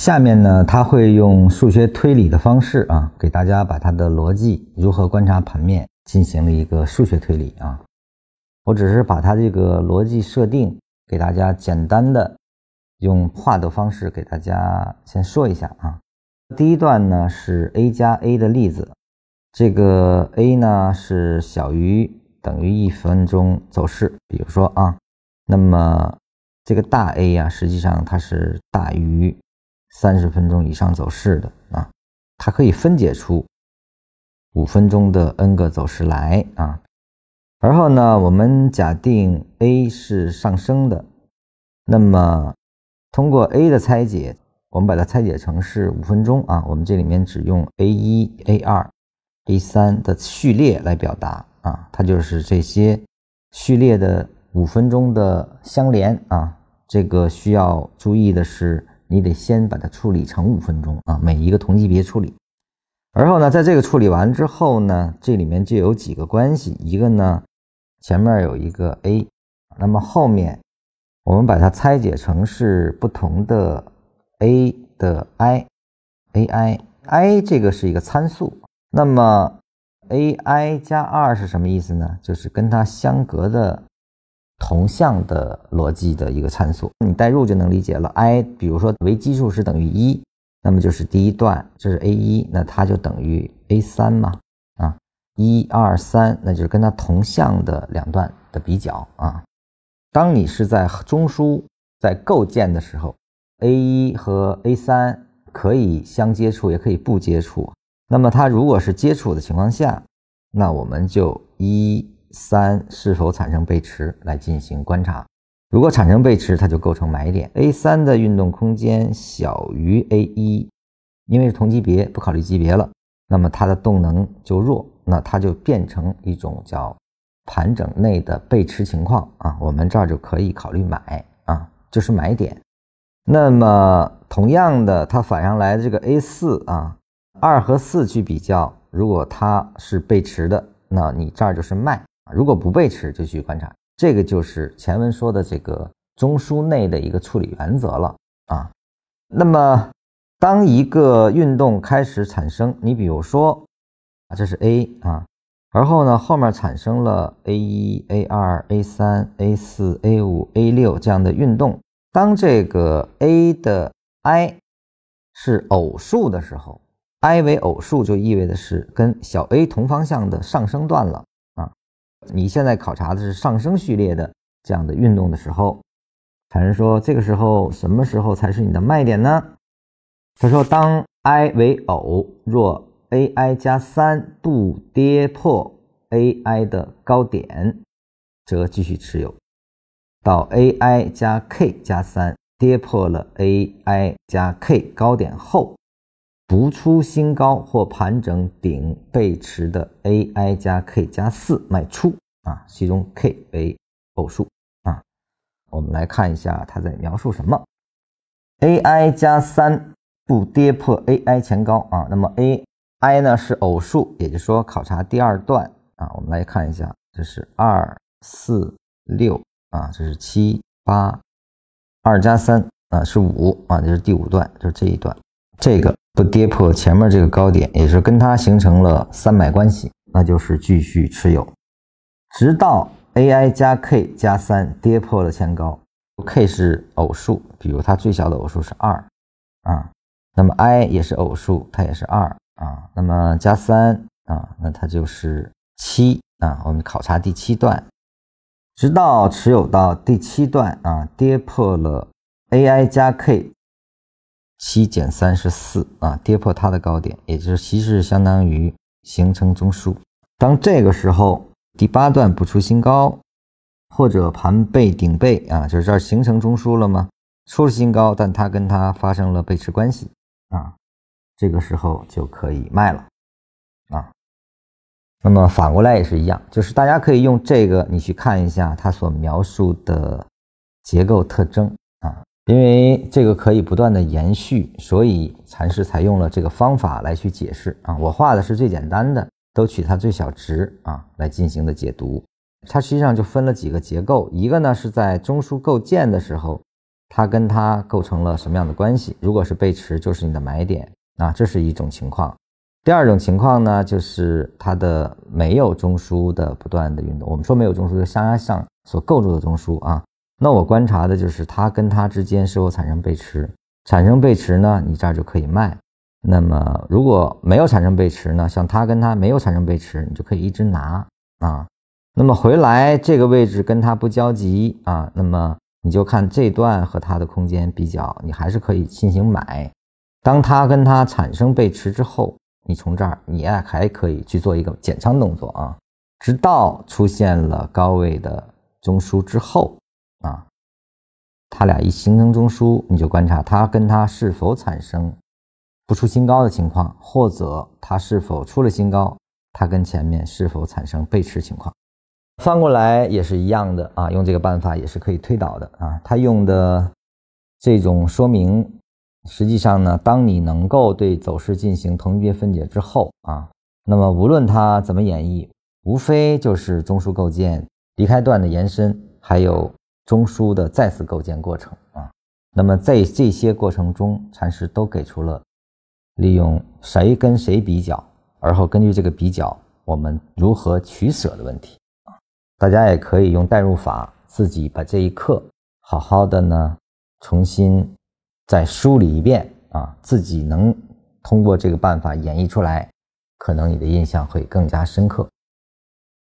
下面呢，他会用数学推理的方式啊，给大家把他的逻辑如何观察盘面进行了一个数学推理啊。我只是把他这个逻辑设定给大家简单的用画的方式给大家先说一下啊。第一段呢是 a 加 a 的例子，这个 a 呢是小于等于一分钟走势，比如说啊，那么这个大 A 呀，实际上它是大于三十分钟以上走势的啊，它可以分解出五分钟的 n 个走势来啊。而后呢，我们假定 A 是上升的，那么通过 A 的拆解。我们把它拆解成是五分钟啊，我们这里面只用 a 一、a 二、a 三的序列来表达啊，它就是这些序列的五分钟的相连啊。这个需要注意的是，你得先把它处理成五分钟啊，每一个同级别处理。而后呢，在这个处理完之后呢，这里面就有几个关系，一个呢前面有一个 a，那么后面我们把它拆解成是不同的。a 的 i，a i i 这个是一个参数，那么 a i 加二是什么意思呢？就是跟它相隔的同向的逻辑的一个参数，你代入就能理解了。i 比如说为基数是等于一，那么就是第一段，这是 a 一，那它就等于 a 三嘛，啊，一二三，那就是跟它同向的两段的比较啊。当你是在中枢在构建的时候。a 一和 a 三可以相接触，也可以不接触。那么它如果是接触的情况下，那我们就一三是否产生背驰来进行观察。如果产生背驰，它就构成买点。a 三的运动空间小于 a 一，因为是同级别，不考虑级别了，那么它的动能就弱，那它就变成一种叫盘整内的背驰情况啊。我们这儿就可以考虑买啊，就是买点。那么同样的，它反上来的这个 A 四啊，二和四去比较，如果它是背驰的，那你这儿就是卖；如果不背驰，就去观察。这个就是前文说的这个中枢内的一个处理原则了啊。那么当一个运动开始产生，你比如说啊，这是 A 啊，而后呢，后面产生了 A 一、A 二、A 三、A 四、A 五、A 六这样的运动。当这个 a 的 i 是偶数的时候，i 为偶数就意味着是跟小 a 同方向的上升段了。你现在考察的是上升序列的这样的运动的时候，产生说这个时候什么时候才是你的卖点呢？他说当 i 为偶，若 ai 加三不跌破 ai 的高点，则继续持有。到 a i 加 k 加三跌破了 a i 加 k 高点后，不出新高或盘整顶背驰的 a i 加 k 加四卖出啊，其中 k 为偶数啊。我们来看一下它在描述什么：a i 加三不跌破 a i 前高啊。那么 a i 呢是偶数，也就是说考察第二段啊。我们来看一下，这是二四六。啊，这是七八二加三啊，是五啊，这是第五段，就是这一段，这个不跌破前面这个高点，也是跟它形成了三买关系，那就是继续持有，直到 a i 加 k 加三跌破了前高，k 是偶数，比如它最小的偶数是二啊，那么 i 也是偶数，它也是二啊，那么加三啊，那它就是七啊，我们考察第七段。直到持有到第七段啊，跌破了 a i 加 k，七减三十四啊，跌破它的高点，也就是其实相当于形成中枢。当这个时候第八段不出新高，或者盘背顶背啊，就是这儿形成中枢了吗？出了新高，但它跟它发生了背驰关系啊，这个时候就可以卖了啊。那么反过来也是一样，就是大家可以用这个，你去看一下它所描述的结构特征，因为这个可以不断的延续，所以禅师采用了这个方法来去解释啊。我画的是最简单的，都取它最小值啊来进行的解读。它实际上就分了几个结构，一个呢是在中枢构建的时候，它跟它构成了什么样的关系？如果是背驰，就是你的买点啊，这是一种情况。第二种情况呢，就是它的没有中枢的不断的运动。我们说没有中枢，就向下向所构筑的中枢啊。那我观察的就是它跟它之间是否产生背驰，产生背驰呢，你这儿就可以卖。那么如果没有产生背驰呢，像它跟它没有产生背驰，你就可以一直拿啊。那么回来这个位置跟它不交集啊，那么你就看这段和它的空间比较，你还是可以进行买。当它跟它产生背驰之后。你从这儿，你也还可以去做一个减仓动作啊，直到出现了高位的中枢之后，它俩一形成中枢，你就观察它跟它是否产生不出新高的情况，或者它是否出了新高，它跟前面是否产生背驰情况。翻过来也是一样的啊，用这个办法也是可以推导的啊，它用的这种说明。实际上呢，当你能够对走势进行同级别分解之后啊，那么无论它怎么演绎，无非就是中枢构建、离开段的延伸，还有中枢的再次构建过程啊。那么在这些过程中，禅师都给出了利用谁跟谁比较，而后根据这个比较，我们如何取舍的问题啊。大家也可以用代入法，自己把这一课好好的呢重新。再梳理一遍啊，自己能通过这个办法演绎出来，可能你的印象会更加深刻。